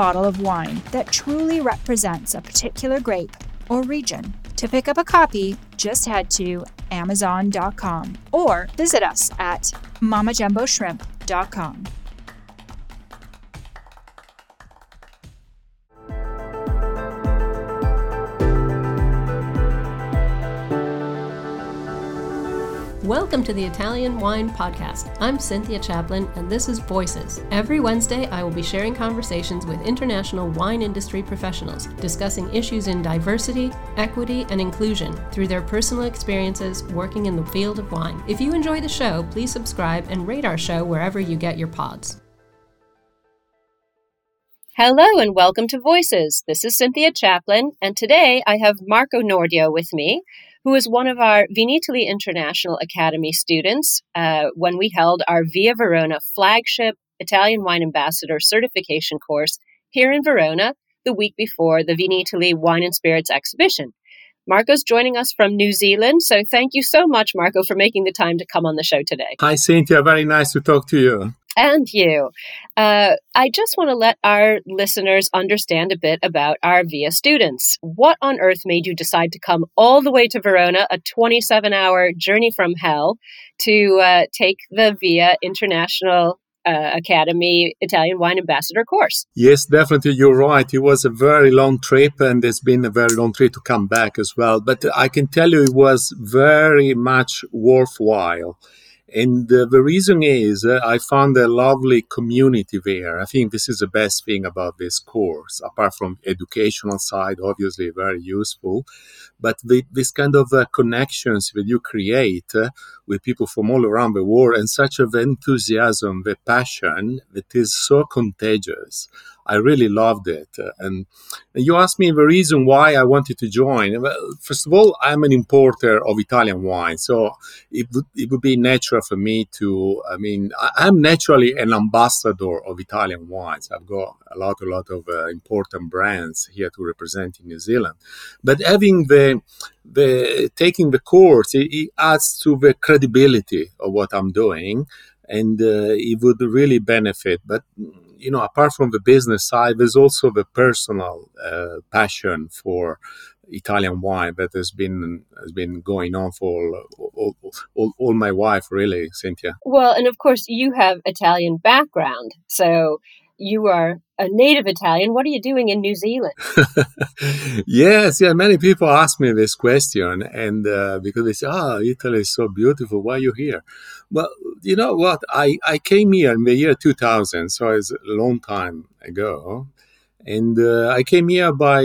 bottle of wine that truly represents a particular grape or region. To pick up a copy, just head to Amazon.com or visit us at MamaJumboShrimp.com. Welcome to the Italian Wine Podcast. I'm Cynthia Chaplin, and this is Voices. Every Wednesday, I will be sharing conversations with international wine industry professionals, discussing issues in diversity, equity, and inclusion through their personal experiences working in the field of wine. If you enjoy the show, please subscribe and rate our show wherever you get your pods. Hello and welcome to Voices. This is Cynthia Chaplin, and today I have Marco Nordio with me who is one of our Vinitaly International Academy students uh, when we held our Via Verona flagship Italian Wine Ambassador certification course here in Verona the week before the Vinitaly Wine and Spirits exhibition. Marco's joining us from New Zealand, so thank you so much, Marco, for making the time to come on the show today. Hi, Cynthia. Very nice to talk to you and you. Uh, I just want to let our listeners understand a bit about our VIA students. What on earth made you decide to come all the way to Verona, a 27 hour journey from hell, to uh, take the VIA International uh, Academy Italian Wine Ambassador course. Yes, definitely. You're right. It was a very long trip, and it's been a very long trip to come back as well. But I can tell you it was very much worthwhile. And uh, the reason is uh, I found a lovely community there. I think this is the best thing about this course, apart from educational side, obviously very useful. But the, this kind of uh, connections that you create with people from all around the world and such of enthusiasm, the passion that is so contagious. I really loved it. Uh, and you asked me the reason why I wanted to join. Well, first of all, I'm an importer of Italian wine, so it would, it would be natural for me to. I mean, I'm naturally an ambassador of Italian wines. I've got a lot, a lot of uh, important brands here to represent in New Zealand. But having the the taking the course, it, it adds to the credibility of what I'm doing and uh, it would really benefit. But you know, apart from the business side, there's also the personal uh, passion for Italian wine that has been has been going on for all, all, all, all, my life, really, Cynthia. Well, and of course, you have Italian background, so you are a native Italian. What are you doing in New Zealand? yes, yeah. Many people ask me this question, and uh, because they say, "Oh, Italy is so beautiful. Why are you here?" Well, you know what? I I came here in the year 2000, so it's a long time ago, and uh, I came here by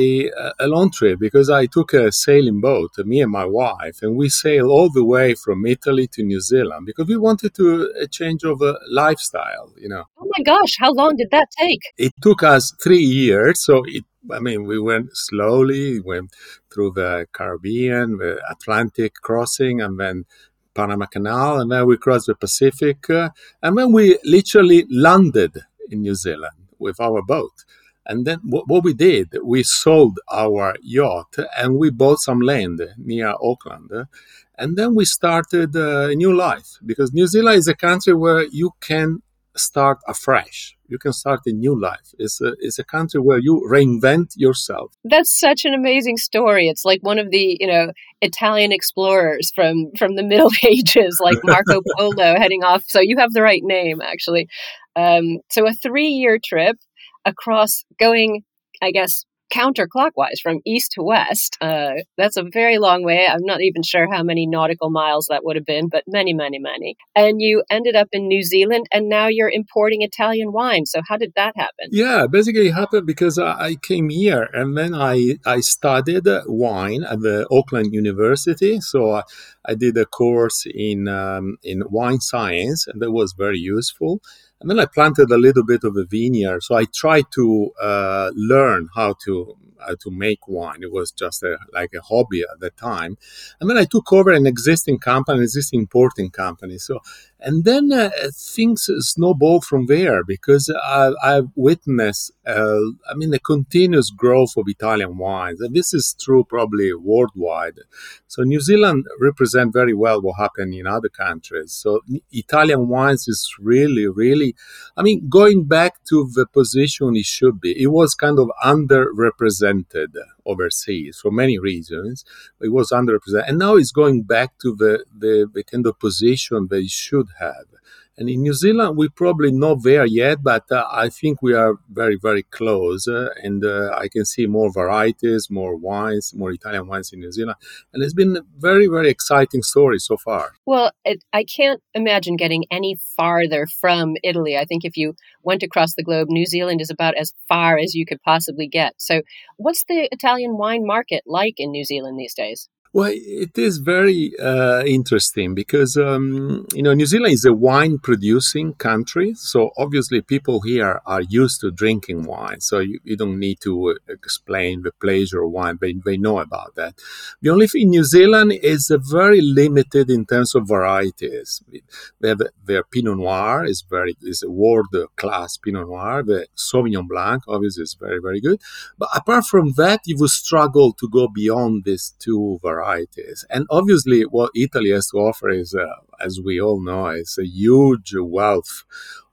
a long trip because I took a sailing boat, me and my wife, and we sailed all the way from Italy to New Zealand because we wanted to a change of a lifestyle, you know. Oh my gosh, how long did that take? It took us three years, so it. I mean, we went slowly, went through the Caribbean, the Atlantic crossing, and then Panama Canal, and then we crossed the Pacific, uh, and then we literally landed in New Zealand with our boat. And then what, what we did, we sold our yacht and we bought some land near Auckland. And then we started a new life because New Zealand is a country where you can start afresh. You can start a new life. It's a, it's a country where you reinvent yourself. That's such an amazing story. It's like one of the, you know, Italian explorers from from the Middle Ages, like Marco Polo heading off. So you have the right name, actually. Um, so a three year trip across going, I guess, counterclockwise from east to west. Uh, that's a very long way. I'm not even sure how many nautical miles that would have been, but many, many, many. And you ended up in New Zealand, and now you're importing Italian wine. So how did that happen? Yeah, basically it happened because I came here and then I I studied wine at the Auckland University. So I, I did a course in um, in wine science, and that was very useful. And then I planted a little bit of a vineyard. So I tried to uh, learn how to how to make wine. It was just a, like a hobby at the time. And then I took over an existing company, an existing importing company. So and then uh, things snowballed from there because I, I've witnessed, uh, I mean, the continuous growth of Italian wines. And this is true probably worldwide. So New Zealand represent very well what happened in other countries. So Italian wines is really, really, I mean, going back to the position it should be, it was kind of underrepresented overseas for many reasons. It was underrepresented, and now it's going back to the, the, the kind of position they should have. And in New Zealand, we're probably not there yet, but uh, I think we are very, very close. Uh, and uh, I can see more varieties, more wines, more Italian wines in New Zealand. And it's been a very, very exciting story so far. Well, it, I can't imagine getting any farther from Italy. I think if you went across the globe, New Zealand is about as far as you could possibly get. So, what's the Italian wine market like in New Zealand these days? Well, it is very uh, interesting because um, you know New Zealand is a wine producing country, so obviously people here are used to drinking wine. So you, you don't need to uh, explain the pleasure of wine; they, they know about that. The only thing in New Zealand is very limited in terms of varieties. They have their Pinot Noir is very is a world class Pinot Noir. The Sauvignon Blanc obviously is very very good, but apart from that, you will struggle to go beyond these two varieties varieties. And obviously, what Italy has to offer is, uh, as we all know, is a huge wealth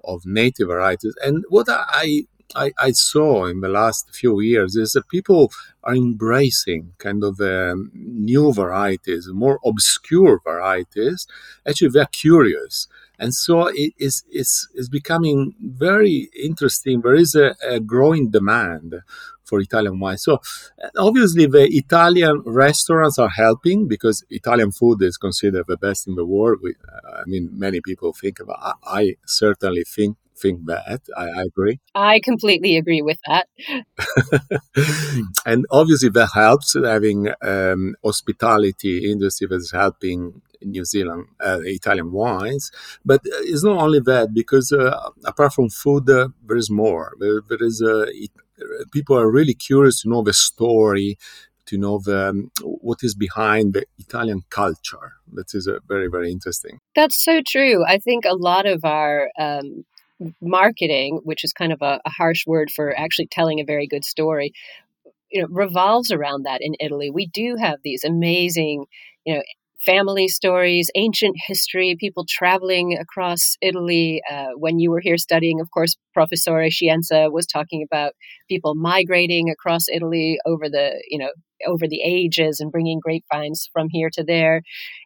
of native varieties. And what I, I, I saw in the last few years is that people are embracing kind of um, new varieties, more obscure varieties. Actually, they're curious. And so it is, is, is becoming very interesting. There is a, a growing demand for Italian wine. So obviously the Italian restaurants are helping because Italian food is considered the best in the world. We, uh, I mean, many people think about. I, I certainly think think that. I, I, agree. I completely agree with that. and obviously that helps having um, hospitality industry that's helping New Zealand uh, Italian wines. But it's not only that because uh, apart from food, uh, there is more. There, there is uh, people are really curious to know the story, to know the, um, what is behind the Italian culture. That is uh, very, very interesting. That's so true. I think a lot of our um, marketing, which is kind of a, a harsh word for actually telling a very good story, you know, revolves around that in Italy. We do have these amazing, you know, family stories, ancient history, people traveling across Italy. Uh, when you were here studying, of course, Professore Scienza was talking about people migrating across Italy over the, you know, over the ages and bringing grapevines from here to there.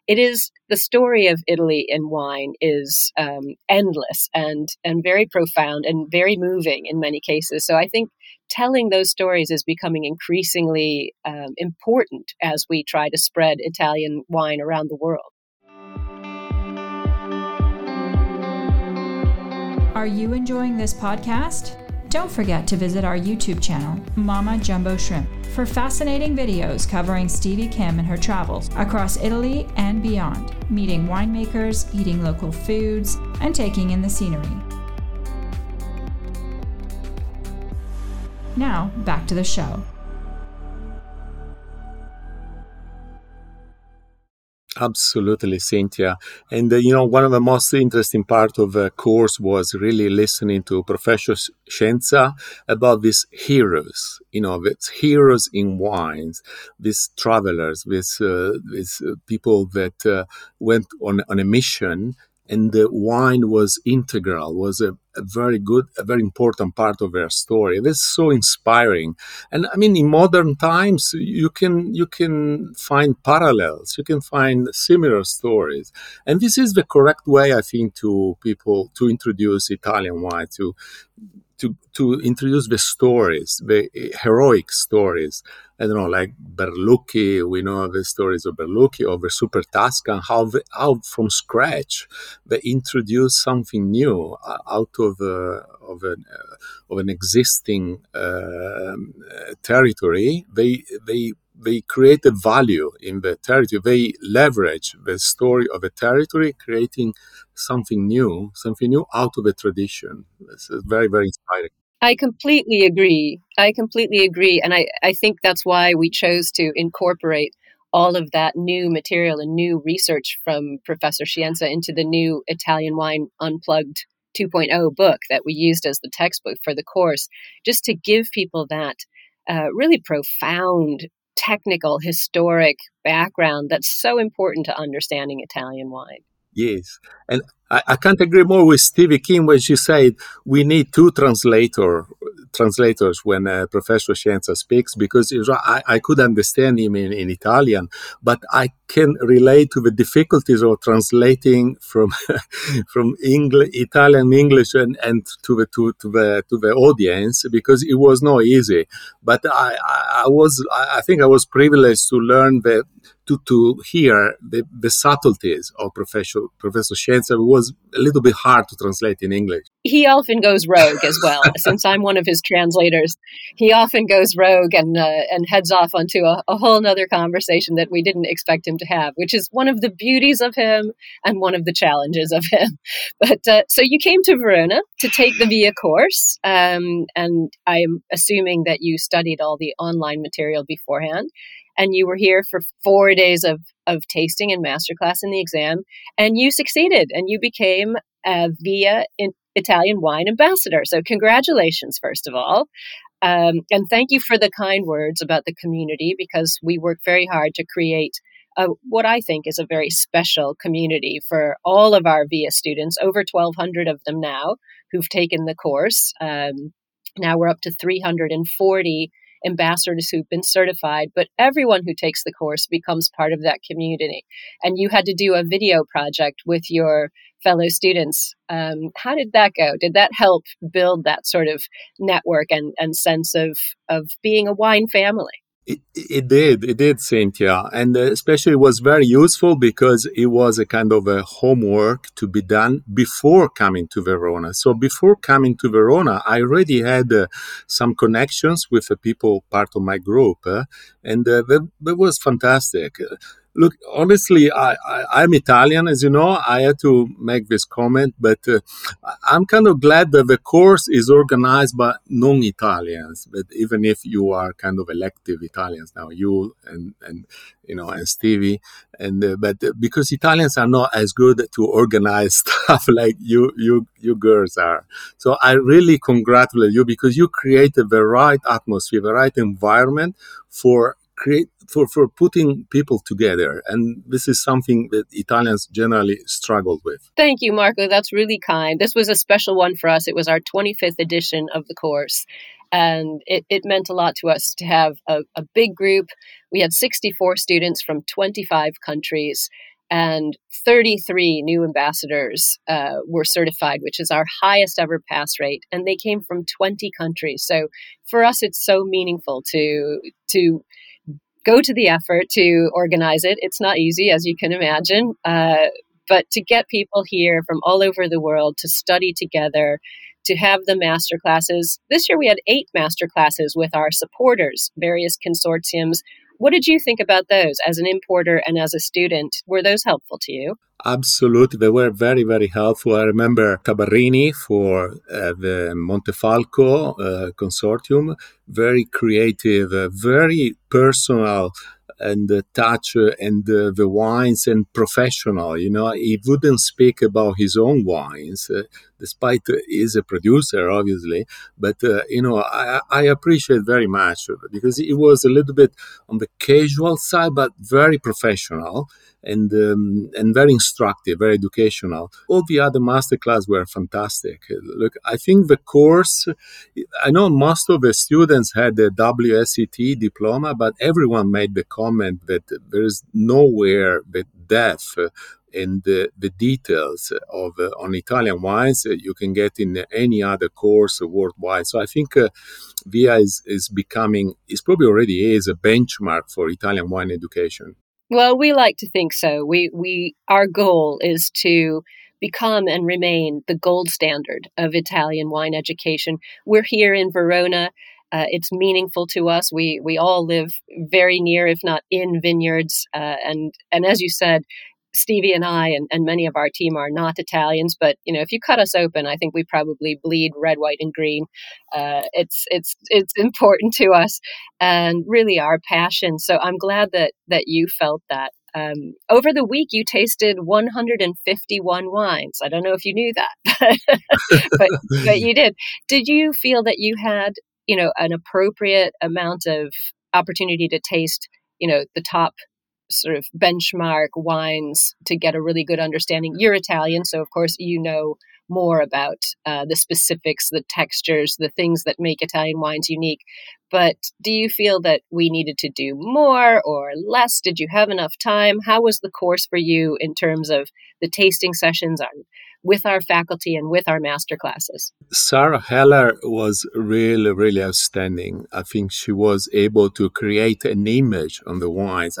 It is the story of Italy in wine is um, endless and and very profound and very moving in many cases. So I think telling those stories is becoming increasingly um, important as we try to spread Italian wine around the world. Are you enjoying this podcast? Don't forget to visit our YouTube channel, Mama Jumbo Shrimp, for fascinating videos covering Stevie Kim and her travels across Italy and beyond, meeting winemakers, eating local foods, and taking in the scenery. Now, back to the show. Absolutely, Cynthia. And uh, you know, one of the most interesting part of the course was really listening to Professor Scienza about these heroes. You know, these heroes in wines, these travelers, these uh, these uh, people that uh, went on on a mission and the wine was integral was a, a, very good a very important part of their story. That's so inspiring. And i mean in modern times you can you can find parallels you can find similar stories. And this is the correct way i think to people to introduce italian wine to to to introduce the stories, the heroic stories. I don't know, like Berlucchi. We know the stories of Berlucchi, the Super Tuscan. How the, how from scratch they introduce something new uh, out of uh, of an uh, of an existing um, territory. They they they create a value in the territory. They leverage the story of a territory, creating something new, something new out of a tradition. This is very, very inspiring. I completely agree. I completely agree. And I, I think that's why we chose to incorporate all of that new material and new research from Professor Scienza into the new Italian Wine Unplugged 2.0 book that we used as the textbook for the course, just to give people that uh, really profound technical, historic background that's so important to understanding Italian wine. Yes. And I, I, can't agree more with Stevie Kim when she said we need two translator translators when uh, Professor Scienza speaks because I, I could understand him in, in Italian, but I can relate to the difficulties of translating from from English, Italian English and, and to the to, to the to the audience because it was not easy. But I, I, I was I think I was privileged to learn the to, to hear the, the subtleties of Professor, Professor Scienza was a little bit hard to translate in English. He often goes rogue as well. Since I'm one of his translators, he often goes rogue and uh, and heads off onto a, a whole other conversation that we didn't expect him to have, which is one of the beauties of him and one of the challenges of him. But uh, so you came to Verona to take the VIA course, um, and I am assuming that you studied all the online material beforehand and you were here for four days of, of tasting and masterclass in the exam, and you succeeded and you became a VIA in Italian wine ambassador. So, congratulations, first of all. Um, and thank you for the kind words about the community because we work very hard to create a, what I think is a very special community for all of our VIA students, over 1,200 of them now who've taken the course. Um, now we're up to 340 ambassadors who've been certified, but everyone who takes the course becomes part of that community. And you had to do a video project with your fellow students. Um, how did that go? Did that help build that sort of network and, and sense of, of being a wine family? It, it did, it did, Cynthia, and especially it was very useful because it was a kind of a homework to be done before coming to Verona. So before coming to Verona, I already had uh, some connections with the people part of my group, uh, and uh, that, that was fantastic. Look, honestly, I, I, am Italian, as you know. I had to make this comment, but uh, I'm kind of glad that the course is organized by non Italians. But even if you are kind of elective Italians now, you and, and you know, and Stevie, and uh, but uh, because Italians are not as good to organize stuff like you, you, you girls are. So I really congratulate you because you created the right atmosphere, the right environment for create for, for putting people together. And this is something that Italians generally struggle with. Thank you, Marco. That's really kind. This was a special one for us. It was our 25th edition of the course. And it, it meant a lot to us to have a, a big group. We had 64 students from 25 countries and 33 new ambassadors uh, were certified, which is our highest ever pass rate, and they came from 20 countries. So for us, it's so meaningful to to go to the effort to organize it. It's not easy, as you can imagine, uh, but to get people here from all over the world to study together, to have the master classes. This year we had eight master classes with our supporters, various consortiums. What did you think about those as an importer and as a student? Were those helpful to you? Absolutely, they were very, very helpful. I remember Tabarrini for uh, the Montefalco uh, consortium, very creative, uh, very personal and the touch and the, the, wines and professional. You know, he wouldn't speak about his own wines, uh, despite uh, he's a producer, obviously. But uh, you know, I, I, appreciate very much because it was a little bit on the casual side, but very professional and um, and very instructive, very educational. All the other masterclass were fantastic. Look, I think the course. I know most of the students had the WSET diploma, but everyone made the comment that there is nowhere the depth and the, the details of uh, on Italian wines you can get in any other course worldwide. So I think uh, VIA is, is becoming, is probably already is a benchmark for Italian wine education. Well, we like to think so. We we our goal is to become and remain the gold standard of Italian wine education. We're here in Verona. Uh, it's meaningful to us. We we all live very near, if not in, vineyards, uh, and and as you said, Stevie and I and, and many of our team are not Italians, but you know, if you cut us open, I think we probably bleed red, white, and green. Uh, it's it's it's important to us, and really our passion. So I'm glad that that you felt that. Um, over the week, you tasted 151 wines. I don't know if you knew that, but but you did. Did you feel that you had you know an appropriate amount of opportunity to taste you know the top sort of benchmark wines to get a really good understanding. You're Italian, so of course you know more about uh, the specifics, the textures, the things that make Italian wines unique. But do you feel that we needed to do more or less? Did you have enough time? How was the course for you in terms of the tasting sessions on with our faculty and with our master classes. Sarah Heller was really, really outstanding. I think she was able to create an image on the wines.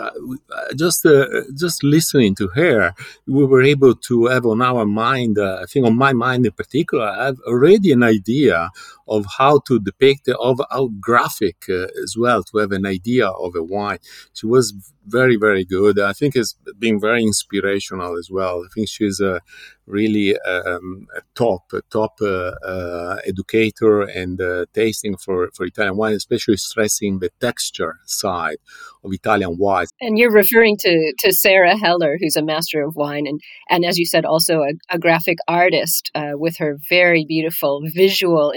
just, uh, just listening to her, we were able to have on our mind, uh, I think on my mind in particular, I have already an idea of how to depict, of how graphic uh, as well, to have an idea of a wine. She was very, very good. I think it's been very inspirational as well. I think she's a really um, a top, a top uh, uh, educator and uh, tasting for, for Italian wine, especially stressing the texture side of Italian wines. And you're referring to, to Sarah Heller, who's a master of wine, and, and as you said, also a, a graphic artist uh, with her very beautiful visual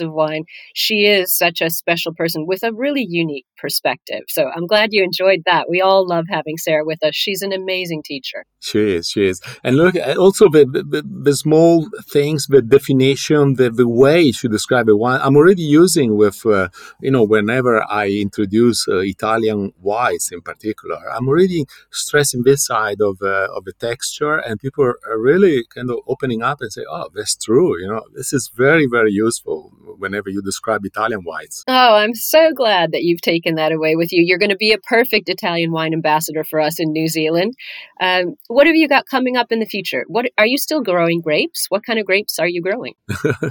of wine. She is such a special person with a really unique perspective. So I'm glad you enjoyed that. We all love having Sarah with us. She's an amazing teacher. She is, she is. And look, also the, the, the small things, the definition, the, the way she describes a wine, I'm already using with, uh, you know, whenever I introduce uh, Italian wines in particular, I'm already stressing this side of, uh, of the texture and people are really kind of opening up and say, oh, that's true. You know, this is very, very useful whenever you describe Italian wines. Oh, I'm so glad that you've taken that away with you. You're going to be a perfect Italian wine ambassador for us in New Zealand. Um, what have you got coming up in the future? What are you still growing grapes? What kind of grapes are you growing?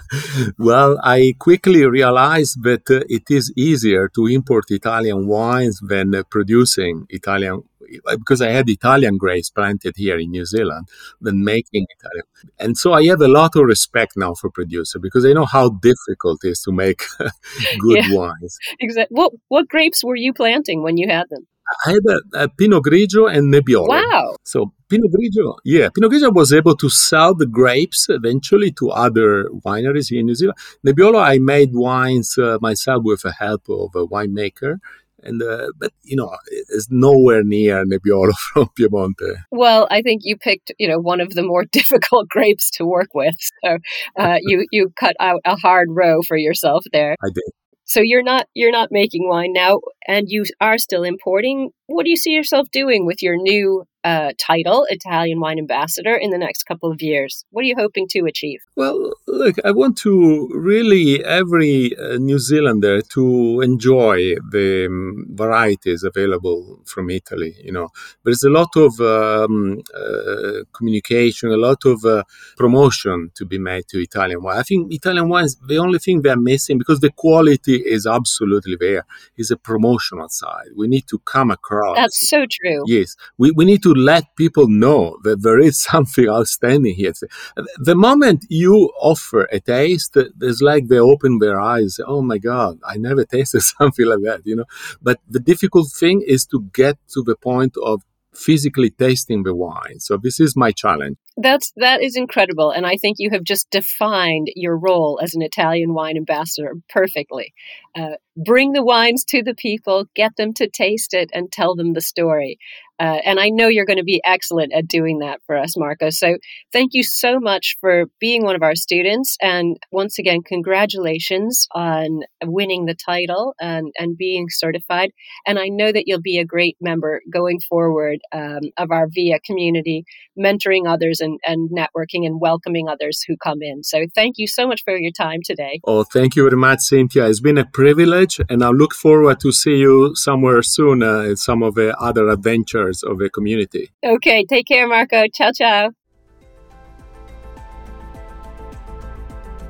well, I quickly realized that uh, it is easier to import Italian wines than uh, producing Italian because I had Italian grapes planted here in New Zealand than making Italian. And so I have a lot of respect now for producer because I know how difficult it is to make good yeah, wines. Exactly. What what grapes were you planting when you had them? I had a, a, Pinot Grigio and Nebbiolo. Wow. So Pinot Grigio, yeah, Pinot Grigio was able to sell the grapes eventually to other wineries here in New Zealand. Nebbiolo, I made wines uh, myself with the help of a winemaker. And uh, but you know it's nowhere near Nebbiolo from Piemonte. Well, I think you picked you know one of the more difficult grapes to work with, so uh, you you cut out a hard row for yourself there. I did. So you're not you're not making wine now, and you are still importing. What do you see yourself doing with your new uh, title, Italian Wine Ambassador, in the next couple of years? What are you hoping to achieve? Well, look, I want to really every uh, New Zealander to enjoy the um, varieties available from Italy. You know, there's a lot of um, uh, communication, a lot of uh, promotion to be made to Italian wine. I think Italian wines, the only thing they're missing because the quality is absolutely there, is a promotional side. We need to come across. That's so true. Yes, we, we need to to let people know that there is something outstanding here. The moment you offer a taste, it's like they open their eyes. Oh my God, I never tasted something like that, you know. But the difficult thing is to get to the point of physically tasting the wine. So this is my challenge. That's that is incredible, and I think you have just defined your role as an Italian wine ambassador perfectly. Uh, bring the wines to the people, get them to taste it, and tell them the story. Uh, and I know you're going to be excellent at doing that for us, Marco. So thank you so much for being one of our students. And once again, congratulations on winning the title and, and being certified. And I know that you'll be a great member going forward um, of our VIA community, mentoring others and, and networking and welcoming others who come in. So thank you so much for your time today. Oh, thank you very much, Cynthia. It's been a privilege, and I look forward to see you somewhere soon uh, in some of the other adventures of the community. Okay, take care, Marco. Ciao, ciao.